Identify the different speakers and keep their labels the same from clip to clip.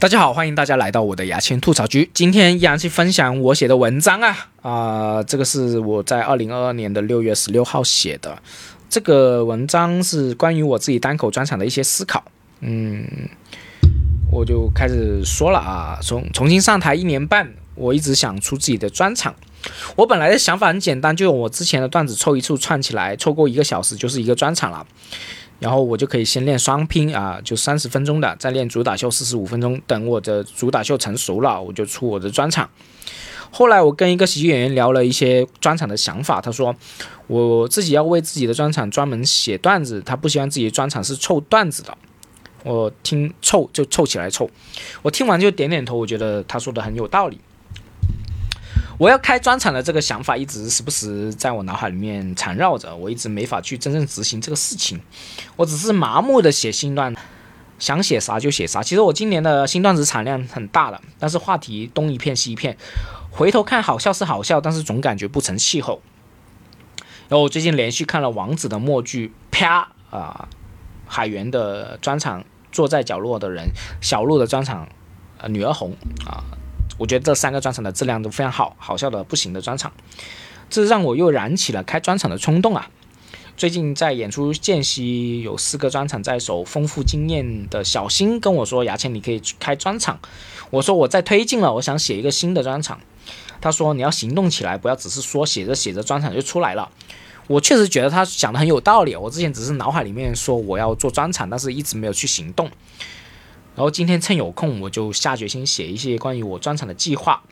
Speaker 1: 大家好，欢迎大家来到我的牙签吐槽局。今天依然去分享我写的文章啊啊、这个是我在二零二二年的六月十六号写的。这个文章是关于我自己单口专场的一些思考。嗯，我就开始说了啊，从重新上台一年半，我一直想出自己的专场。我本来的想法很简单，就用我之前的段子凑一处串起来，凑够一个小时就是一个专场了。然后我就可以先练双拼啊，就三十分钟的，再练主打秀四十五分钟。等我的主打秀成熟了，我就出我的专场。后来我跟一个喜剧演员聊了一些专场的想法，他说我自己要为自己的专场专门写段子，他不希望自己的专场是凑段子的。我听凑就凑起来凑，我听完就点点头，我觉得他说的很有道理。我要开专场的这个想法一直时不时在我脑海里面缠绕着，我一直没法去真正执行这个事情。我只是麻木的写新段，想写啥就写啥。其实我今年的新段子产量很大了，但是话题东一片西一片。回头看好笑是好笑，但是总感觉不成气候。然后我最近连续看了王子的默剧，啪啊、海源的专场，坐在角落的人，小鹿的专场，女儿红啊。我觉得这三个专场的质量都非常好，好笑的不行的专场，这让我又燃起了开专场的冲动啊！最近在演出间隙有四个专场在手，丰富经验的小新跟我说：“牙签，你可以去开专场。”我说：“我在推进了，我想写一个新的专场。”他说：“你要行动起来，不要只是说写着写着专场就出来了。”我确实觉得他讲的很有道理。我之前只是脑海里面说我要做专场，但是一直没有去行动。然后今天趁有空，我就下决心写一些关于我专场的计划。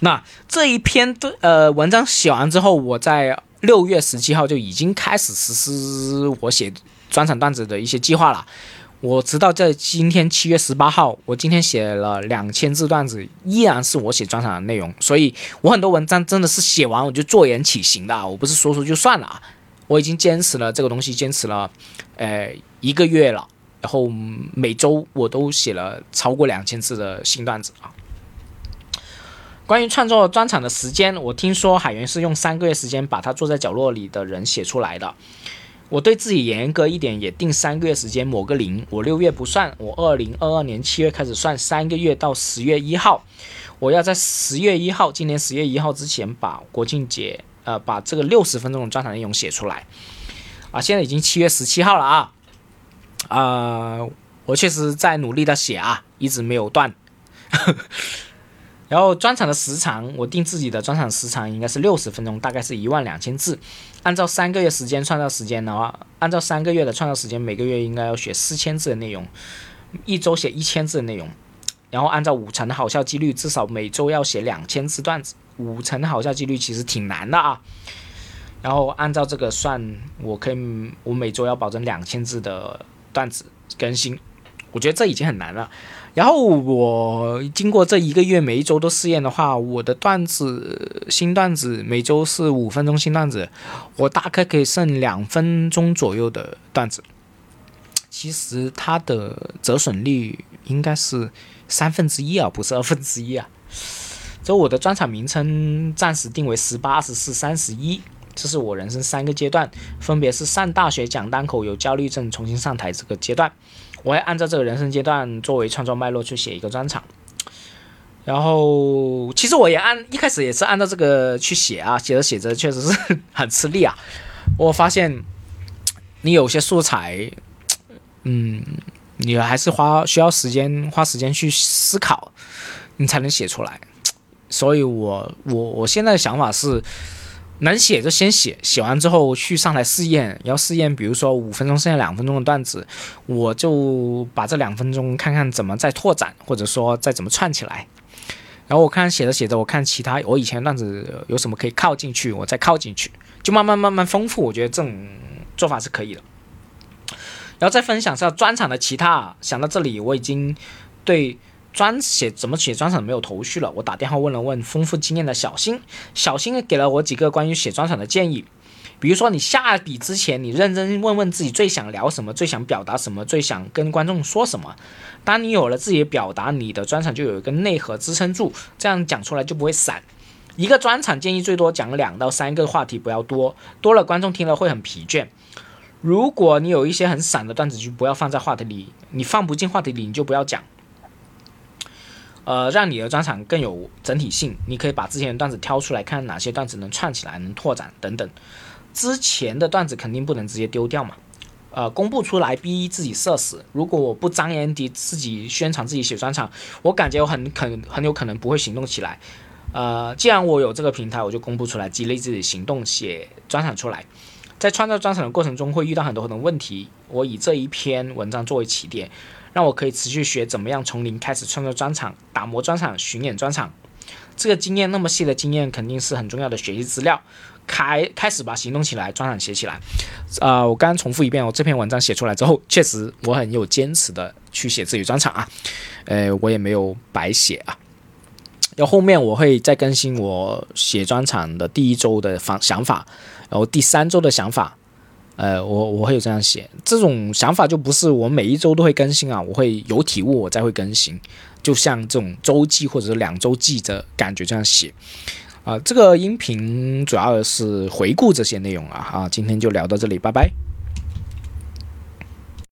Speaker 1: 那这一篇的呃文章写完之后，我在六月十七号就已经开始实施我写专场段子的一些计划了。我直到在今天七月十八号，我今天写了两千字段子，依然是我写专场的内容。所以我很多文章真的是写完我就坐言起行的，我不是说说就算了啊。我已经坚持了这个东西，坚持了呃一个月了。然后每周我都写了超过两千字的新段子啊。关于创作专场的时间，我听说海源是用三个月时间把他坐在角落里的人写出来的。我对自己严格一点，也定三个月时间，抹个零。我六月不算，我二零二二年七月开始算，三个月到十月一号，我要在十月一号，今年十月一号之前把国庆节呃把这个六十分钟的专场内容写出来。啊，现在已经七月十七号了啊。啊、我确实在努力的写啊，一直没有断。然后专场的时长，我定自己的专场时长应该是六十分钟，大概是一万两千字。按照三个月时间创造时间的话，按照三个月的创造时间，每个月应该要写四千字的内容，一周写一千字的内容。然后按照五成的好笑几率，至少每周要写两千字段子。五成的好笑几率其实挺难的啊。然后按照这个算，我可以，我每周要保证两千字的段子更新，我觉得这已经很难了。然后我经过这一个月每一周都试验的话，我的段子新段子每周是五分钟新段子，我大概可以剩两分钟左右的段子。其实它的折损率应该是三分之一啊，不是二分之一啊。这我的专场名称暂时定为十八、二十四、三十一。这是我人生三个阶段，分别是上大学、讲单口、有焦虑症、重新上台这个阶段。我会按照这个人生阶段作为创作脉络去写一个专场。然后，其实我也按一开始也是按照这个去写啊，写着写着确实是很吃力啊。我发现你有些素材，嗯，你还是花需要时间花时间去思考，你才能写出来。所以我我我现在的想法是。能写就先写，写完之后去上台试验，要试验，比如说五分钟剩下两分钟的段子，我就把这两分钟看看怎么再拓展，或者说再怎么串起来。然后我看写着写着，我看其他我以前段子有什么可以靠进去，我再靠进去，就慢慢慢慢丰富。我觉得这种做法是可以的。然后再分享一下专场的其他，想到这里我已经对。专写怎么写专场没有头绪了，我打电话问了问丰富经验的小新，小新给了我几个关于写专场的建议，比如说你下笔之前，你认真问问自己最想聊什么，最想表达什么，最想跟观众说什么。当你有了自己的表达，你的专场就有一个内核支撑住，这样讲出来就不会散。一个专场建议最多讲两到三个话题，不要多，多了观众听了会很疲倦。如果你有一些很散的段子，就不要放在话题里，你放不进话题里，你就不要讲。呃，让你的专场更有整体性。你可以把之前的段子挑出来看，哪些段子能串起来、能拓展等等。之前的段子肯定不能直接丢掉嘛。呃，公布出来逼自己社死。如果我不张眼底自己宣传自己写专场，我感觉我很可很有可能不会行动起来。呃，既然我有这个平台，我就公布出来，激励自己行动，写专场出来。在创造专场的过程中，会遇到很多很多问题。我以这一篇文章作为起点，让我可以持续学怎么样从零开始创造专场、打磨专场、巡演专场。这个经验那么细的经验，肯定是很重要的学习资料。开开始吧，行动起来，专场写起来。啊，我刚刚重复一遍，我这篇文章写出来之后，确实我很有坚持的去写自己专场啊。呃，我也没有白写啊。然后后面我会再更新我写专场的第一周的方想法，然后第三周的想法，呃，我我会有这样写，这种想法就不是我每一周都会更新啊，我会有体悟我再会更新，就像这种周记或者是两周记的感觉这样写，啊，这个音频主要是回顾这些内容啊，啊，今天就聊到这里，拜拜。